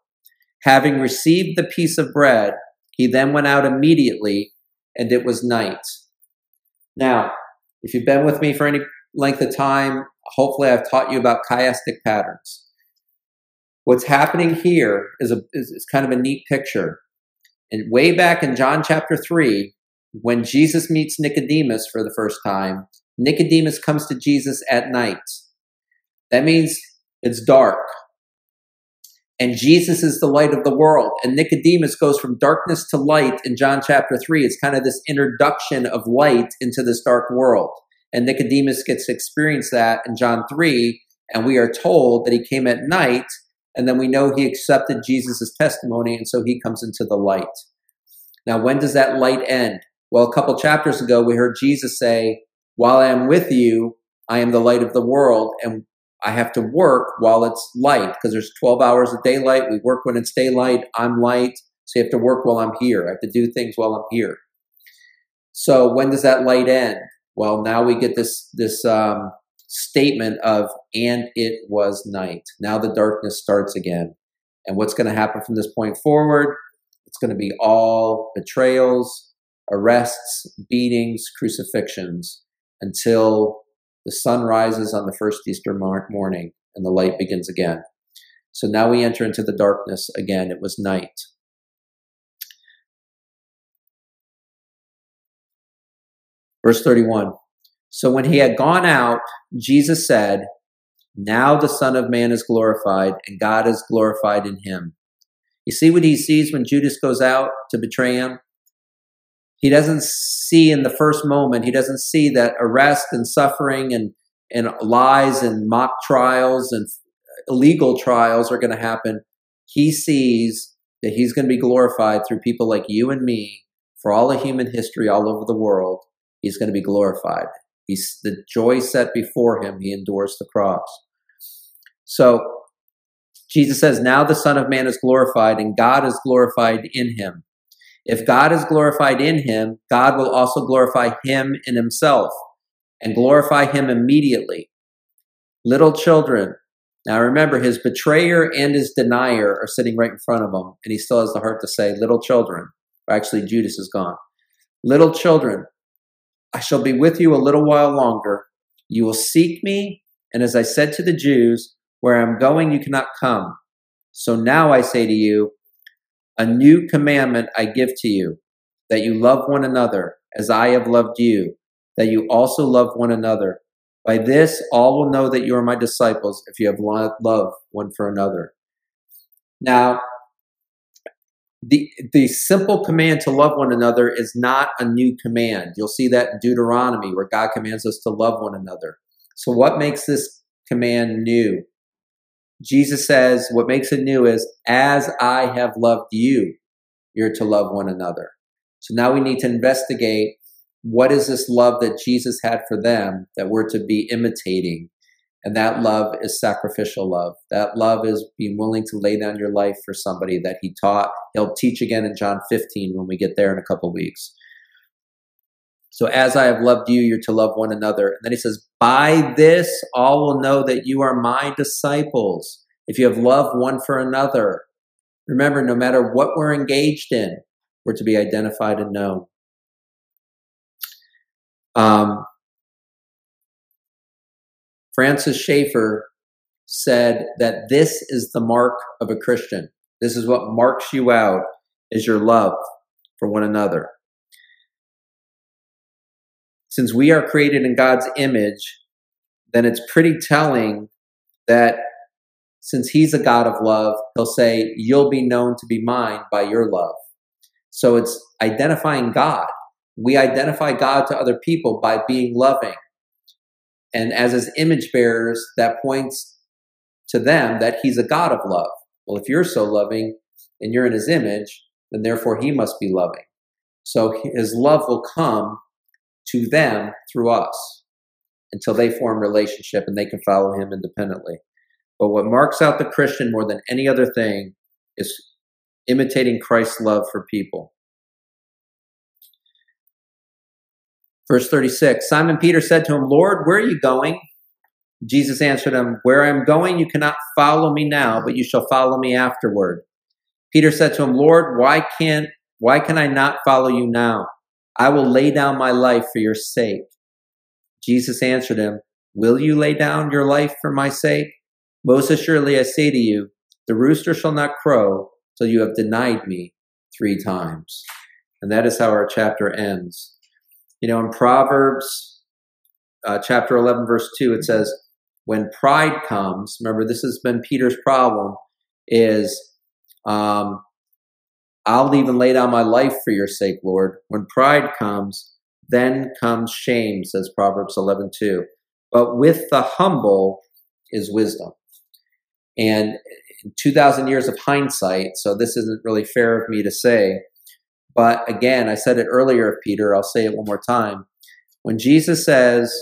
Having received the piece of bread, he then went out immediately, and it was night. Now, if you've been with me for any length of time, hopefully I've taught you about chiastic patterns. what's happening here is, a, is, is kind of a neat picture. And way back in John chapter 3, when Jesus meets Nicodemus for the first time, Nicodemus comes to Jesus at night. That means it's dark. And Jesus is the light of the world. And Nicodemus goes from darkness to light in John chapter 3. It's kind of this introduction of light into this dark world. And Nicodemus gets to experience that in John 3. And we are told that he came at night. And then we know he accepted Jesus' testimony. And so he comes into the light. Now, when does that light end? Well, a couple chapters ago, we heard Jesus say, While I am with you, I am the light of the world. And I have to work while it's light because there's 12 hours of daylight. We work when it's daylight. I'm light. So you have to work while I'm here. I have to do things while I'm here. So when does that light end? Well, now we get this, this, um, statement of, and it was night. Now the darkness starts again. And what's going to happen from this point forward? It's going to be all betrayals, arrests, beatings, crucifixions until the sun rises on the first Easter morning and the light begins again. So now we enter into the darkness again. It was night. Verse 31. So when he had gone out, Jesus said, Now the Son of Man is glorified, and God is glorified in him. You see what he sees when Judas goes out to betray him? He doesn't see in the first moment, he doesn't see that arrest and suffering and, and lies and mock trials and illegal trials are going to happen. He sees that he's going to be glorified through people like you and me for all of human history all over the world. He's going to be glorified. He's the joy set before him. He endures the cross. So Jesus says, now the son of man is glorified and God is glorified in him. If God is glorified in him, God will also glorify him in himself and glorify him immediately. Little children. Now remember, his betrayer and his denier are sitting right in front of him, and he still has the heart to say, Little children. Actually, Judas is gone. Little children, I shall be with you a little while longer. You will seek me, and as I said to the Jews, where I'm going, you cannot come. So now I say to you, a new commandment I give to you, that you love one another as I have loved you, that you also love one another. By this, all will know that you are my disciples if you have love one for another. Now, the, the simple command to love one another is not a new command. You'll see that in Deuteronomy, where God commands us to love one another. So, what makes this command new? Jesus says, what makes it new is, as I have loved you, you're to love one another. So now we need to investigate what is this love that Jesus had for them that we're to be imitating. And that love is sacrificial love. That love is being willing to lay down your life for somebody that he taught. He'll teach again in John 15 when we get there in a couple weeks. So as I have loved you, you're to love one another. And then he says, by this all will know that you are my disciples. If you have love one for another. Remember, no matter what we're engaged in, we're to be identified and known. Um, Francis Schaeffer said that this is the mark of a Christian. This is what marks you out is your love for one another since we are created in God's image, then it's pretty telling that since He's a God of love, He'll say, You'll be known to be mine by your love. So it's identifying God. We identify God to other people by being loving. And as His image bearers, that points to them that He's a God of love. Well, if you're so loving and you're in His image, then therefore He must be loving. So His love will come to them through us until they form relationship and they can follow him independently. But what marks out the Christian more than any other thing is imitating Christ's love for people. Verse 36 Simon Peter said to him, Lord, where are you going? Jesus answered him, Where I am going, you cannot follow me now, but you shall follow me afterward. Peter said to him, Lord, why can't why can I not follow you now? I will lay down my life for your sake. Jesus answered him, Will you lay down your life for my sake? Most assuredly, I say to you, The rooster shall not crow till you have denied me three times. And that is how our chapter ends. You know, in Proverbs uh, chapter 11, verse 2, it says, When pride comes, remember, this has been Peter's problem, is um, I'll even lay down my life for your sake, Lord. When pride comes, then comes shame, says Proverbs 11, 2. But with the humble is wisdom. And 2,000 years of hindsight, so this isn't really fair of me to say. But again, I said it earlier Peter, I'll say it one more time. When Jesus says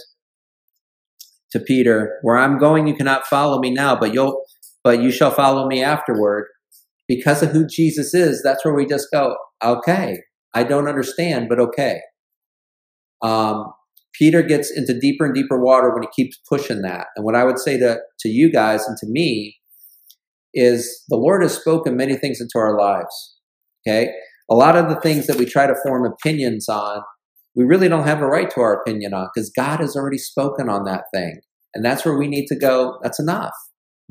to Peter, Where I'm going, you cannot follow me now, but you'll but you shall follow me afterward. Because of who Jesus is, that's where we just go, okay, I don't understand, but okay. Um, Peter gets into deeper and deeper water when he keeps pushing that. And what I would say to, to you guys and to me is the Lord has spoken many things into our lives. Okay. A lot of the things that we try to form opinions on, we really don't have a right to our opinion on because God has already spoken on that thing. And that's where we need to go. That's enough.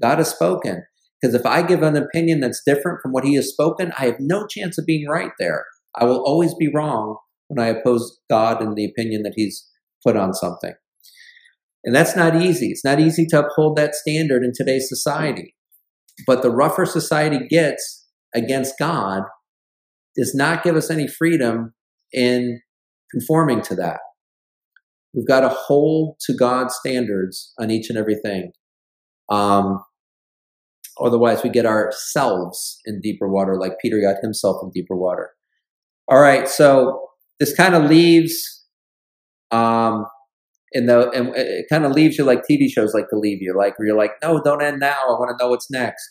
God has spoken. Because if I give an opinion that's different from what he has spoken, I have no chance of being right there. I will always be wrong when I oppose God and the opinion that he's put on something. And that's not easy. It's not easy to uphold that standard in today's society. But the rougher society gets against God does not give us any freedom in conforming to that. We've got to hold to God's standards on each and everything. Um, otherwise, we get ourselves in deeper water, like Peter got himself in deeper water. All right, so this kind of leaves um, in the and it kind of leaves you like TV shows like to leave you, like where you're like, no, don't end now. I want to know what's next.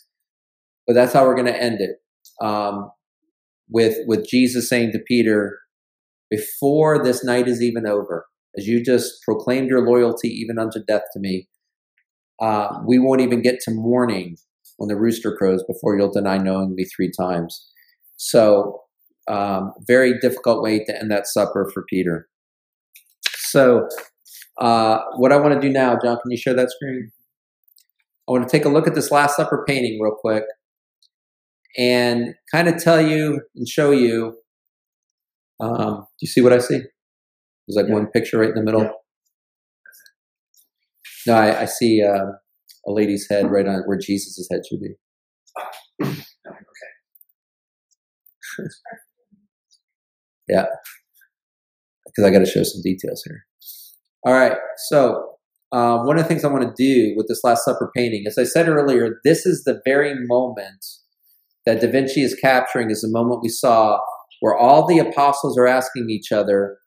But that's how we're going to end it. Um, with with Jesus saying to Peter, before this night is even over, as you just proclaimed your loyalty even unto death to me, uh, we won't even get to morning when the rooster crows before you'll deny knowing me three times. So, um, very difficult way to end that supper for Peter. So uh, what I want to do now, John, can you share that screen? I want to take a look at this Last Supper painting real quick and kind of tell you and show you. Um, do you see what I see? There's like yeah. one picture right in the middle. Yeah. No, I, I see uh, a lady's head right on where Jesus' head should be. okay. yeah. Because I got to show some details here. All right. So, um, one of the things I want to do with this Last Supper painting, as I said earlier, this is the very moment that Da Vinci is capturing, is the moment we saw where all the apostles are asking each other,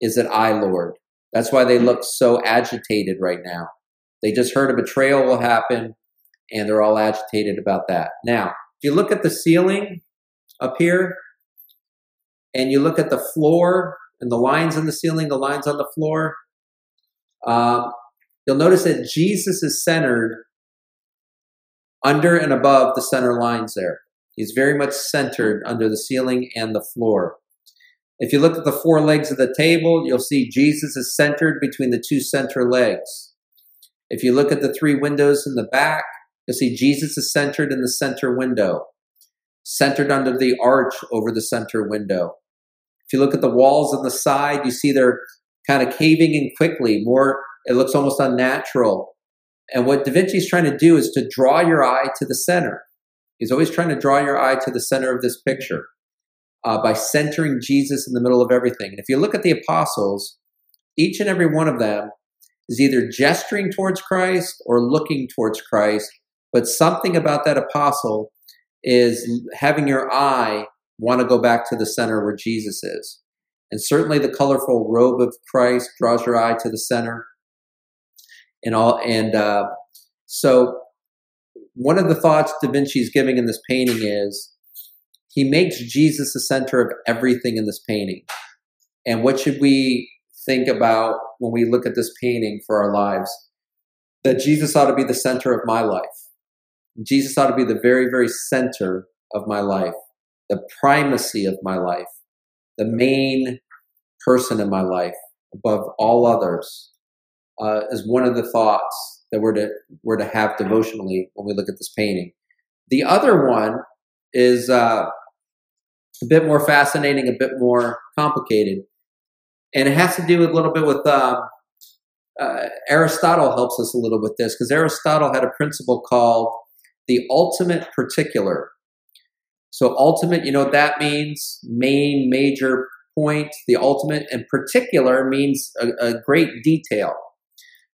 Is it I, Lord? That's why they look so agitated right now. They just heard a betrayal will happen, and they're all agitated about that. Now, if you look at the ceiling up here, and you look at the floor and the lines in the ceiling, the lines on the floor, um, you'll notice that Jesus is centered under and above the center lines there. He's very much centered under the ceiling and the floor. If you look at the four legs of the table, you'll see Jesus is centered between the two center legs. If you look at the three windows in the back, you'll see Jesus is centered in the center window, centered under the arch over the center window. If you look at the walls on the side, you see they're kind of caving in quickly. More, it looks almost unnatural. And what Da Vinci is trying to do is to draw your eye to the center. He's always trying to draw your eye to the center of this picture uh, by centering Jesus in the middle of everything. And if you look at the apostles, each and every one of them is either gesturing towards Christ or looking towards Christ, but something about that apostle is having your eye want to go back to the center where Jesus is. And certainly the colorful robe of Christ draws your eye to the center. And all and uh, so one of the thoughts Da Vinci is giving in this painting is he makes Jesus the center of everything in this painting. And what should we think about when we look at this painting for our lives? That Jesus ought to be the center of my life. Jesus ought to be the very, very center of my life, the primacy of my life the main person in my life above all others uh, is one of the thoughts that we're to we're to have devotionally when we look at this painting. The other one is uh, a bit more fascinating, a bit more complicated, and it has to do a little bit with uh, uh, Aristotle helps us a little with this because Aristotle had a principle called the ultimate particular. So ultimate, you know what that means? Main, major point, the ultimate, and particular means a, a great detail.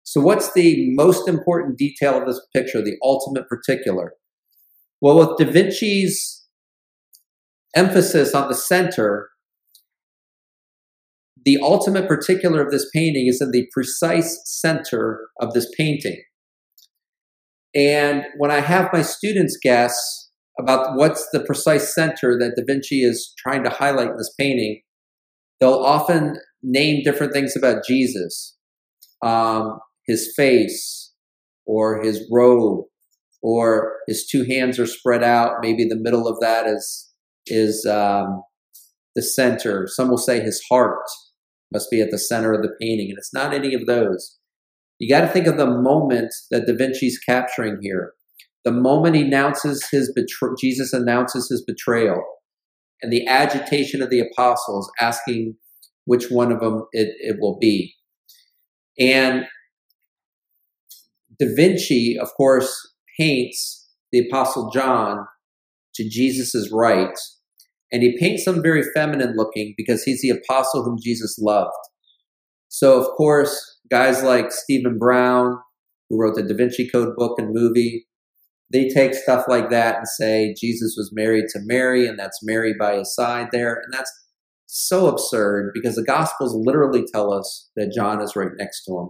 So what's the most important detail of this picture, the ultimate particular? Well, with Da Vinci's emphasis on the center, the ultimate particular of this painting is in the precise center of this painting. And when I have my students guess about what's the precise center that Da Vinci is trying to highlight in this painting, they'll often name different things about Jesus, um, his face, or his robe, or his two hands are spread out. Maybe the middle of that is is um, the center. Some will say his heart must be at the center of the painting, and it's not any of those. You got to think of the moment that Da Vinci's capturing here. The moment he announces his betray- Jesus announces his betrayal, and the agitation of the apostles asking which one of them it, it will be. And Da Vinci, of course, paints the apostle John to Jesus's right, and he paints him very feminine looking because he's the apostle whom Jesus loved. So, of course, guys like Stephen Brown, who wrote the Da Vinci Code book and movie, they take stuff like that and say Jesus was married to Mary, and that's Mary by his side there. And that's so absurd because the Gospels literally tell us that John is right next to him.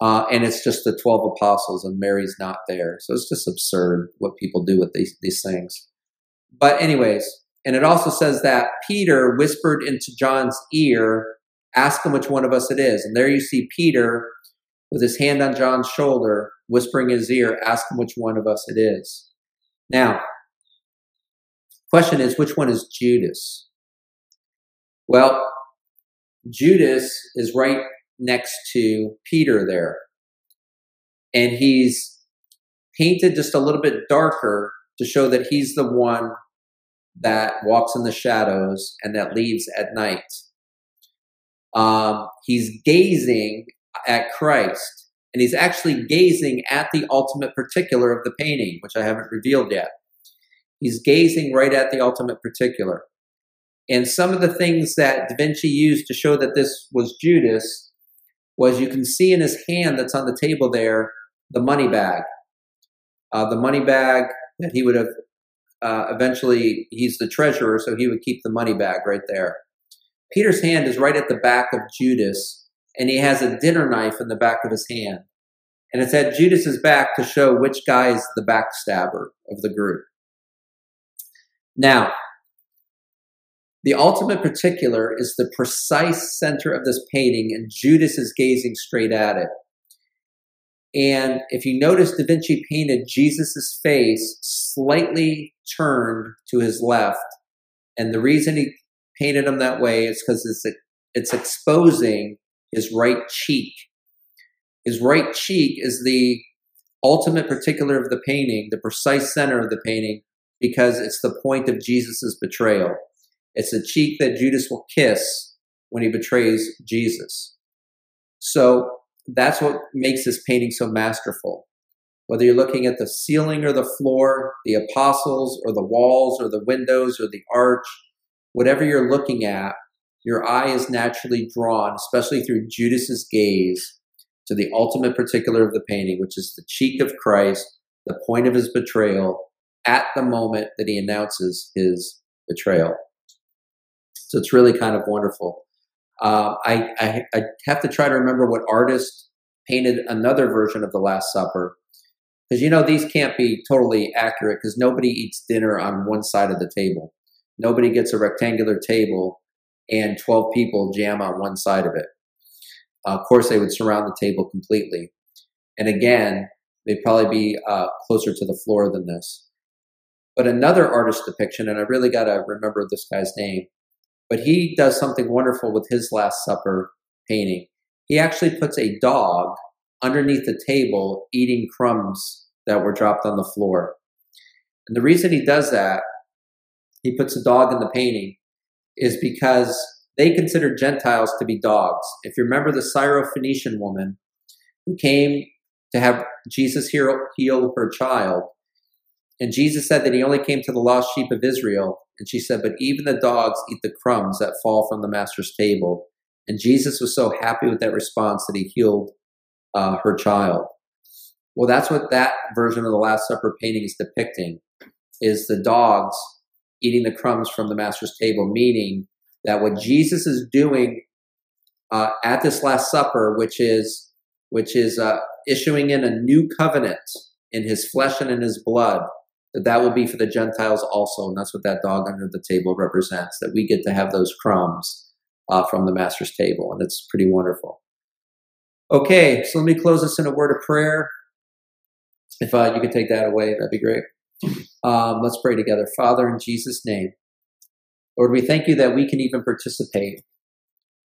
Uh, and it's just the 12 apostles, and Mary's not there. So it's just absurd what people do with these, these things. But, anyways, and it also says that Peter whispered into John's ear Ask him which one of us it is. And there you see Peter with his hand on John's shoulder, whispering in his ear, Ask him which one of us it is. Now, question is, which one is Judas? Well, Judas is right next to Peter there. And he's painted just a little bit darker to show that he's the one that walks in the shadows and that leaves at night. Um, he's gazing at Christ, and he's actually gazing at the ultimate particular of the painting, which I haven't revealed yet. He's gazing right at the ultimate particular. And some of the things that Da Vinci used to show that this was Judas was you can see in his hand that's on the table there the money bag. Uh, the money bag that he would have uh, eventually, he's the treasurer, so he would keep the money bag right there. Peter's hand is right at the back of Judas, and he has a dinner knife in the back of his hand. And it's at Judas's back to show which guy is the backstabber of the group. Now, the ultimate particular is the precise center of this painting, and Judas is gazing straight at it. And if you notice, Da Vinci painted Jesus' face slightly turned to his left. And the reason he painted him that way is because it's, it's exposing his right cheek. His right cheek is the ultimate particular of the painting, the precise center of the painting, because it's the point of Jesus' betrayal. It's the cheek that Judas will kiss when he betrays Jesus. So that's what makes this painting so masterful. Whether you're looking at the ceiling or the floor, the apostles or the walls or the windows or the arch, whatever you're looking at, your eye is naturally drawn, especially through Judas's gaze, to the ultimate particular of the painting, which is the cheek of Christ, the point of his betrayal, at the moment that he announces his betrayal. So it's really kind of wonderful. Uh, I, I, I have to try to remember what artist painted another version of the Last Supper because you know these can't be totally accurate because nobody eats dinner on one side of the table. Nobody gets a rectangular table and 12 people jam on one side of it. Uh, of course, they would surround the table completely. And again, they'd probably be uh, closer to the floor than this. But another artist depiction, and I really got to remember this guy's name, but he does something wonderful with his Last Supper painting. He actually puts a dog underneath the table eating crumbs that were dropped on the floor. And the reason he does that, he puts a dog in the painting, is because they considered Gentiles to be dogs. If you remember the Syrophoenician woman who came to have Jesus heal, heal her child, and Jesus said that he only came to the lost sheep of Israel. And she said, But even the dogs eat the crumbs that fall from the master's table. And Jesus was so happy with that response that he healed uh, her child. Well, that's what that version of the Last Supper painting is depicting: is the dogs eating the crumbs from the master's table, meaning that what Jesus is doing uh, at this Last Supper, which is which is uh, issuing in a new covenant in His flesh and in His blood, that that will be for the Gentiles also. And that's what that dog under the table represents, that we get to have those crumbs uh, from the master's table. And it's pretty wonderful. Okay, so let me close this in a word of prayer. If uh, you could take that away, that'd be great. Um, let's pray together. Father, in Jesus' name, Lord, we thank you that we can even participate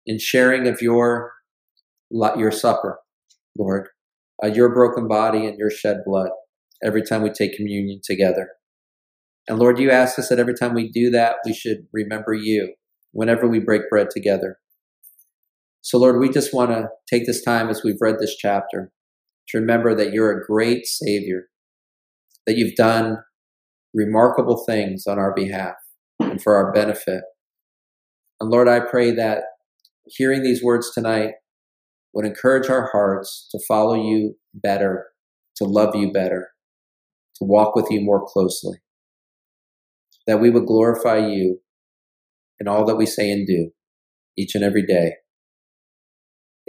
in sharing of your, your supper, Lord, uh, your broken body and your shed blood every time we take communion together. And Lord, you ask us that every time we do that, we should remember you whenever we break bread together. So, Lord, we just want to take this time as we've read this chapter to remember that you're a great Savior, that you've done remarkable things on our behalf and for our benefit. And Lord, I pray that hearing these words tonight would encourage our hearts to follow you better, to love you better, to walk with you more closely. That we would glorify you in all that we say and do each and every day.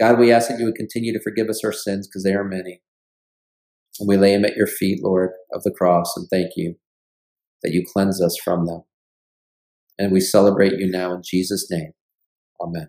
God, we ask that you would continue to forgive us our sins because they are many. And we lay them at your feet, Lord, of the cross, and thank you that you cleanse us from them. And we celebrate you now in Jesus' name. Amen.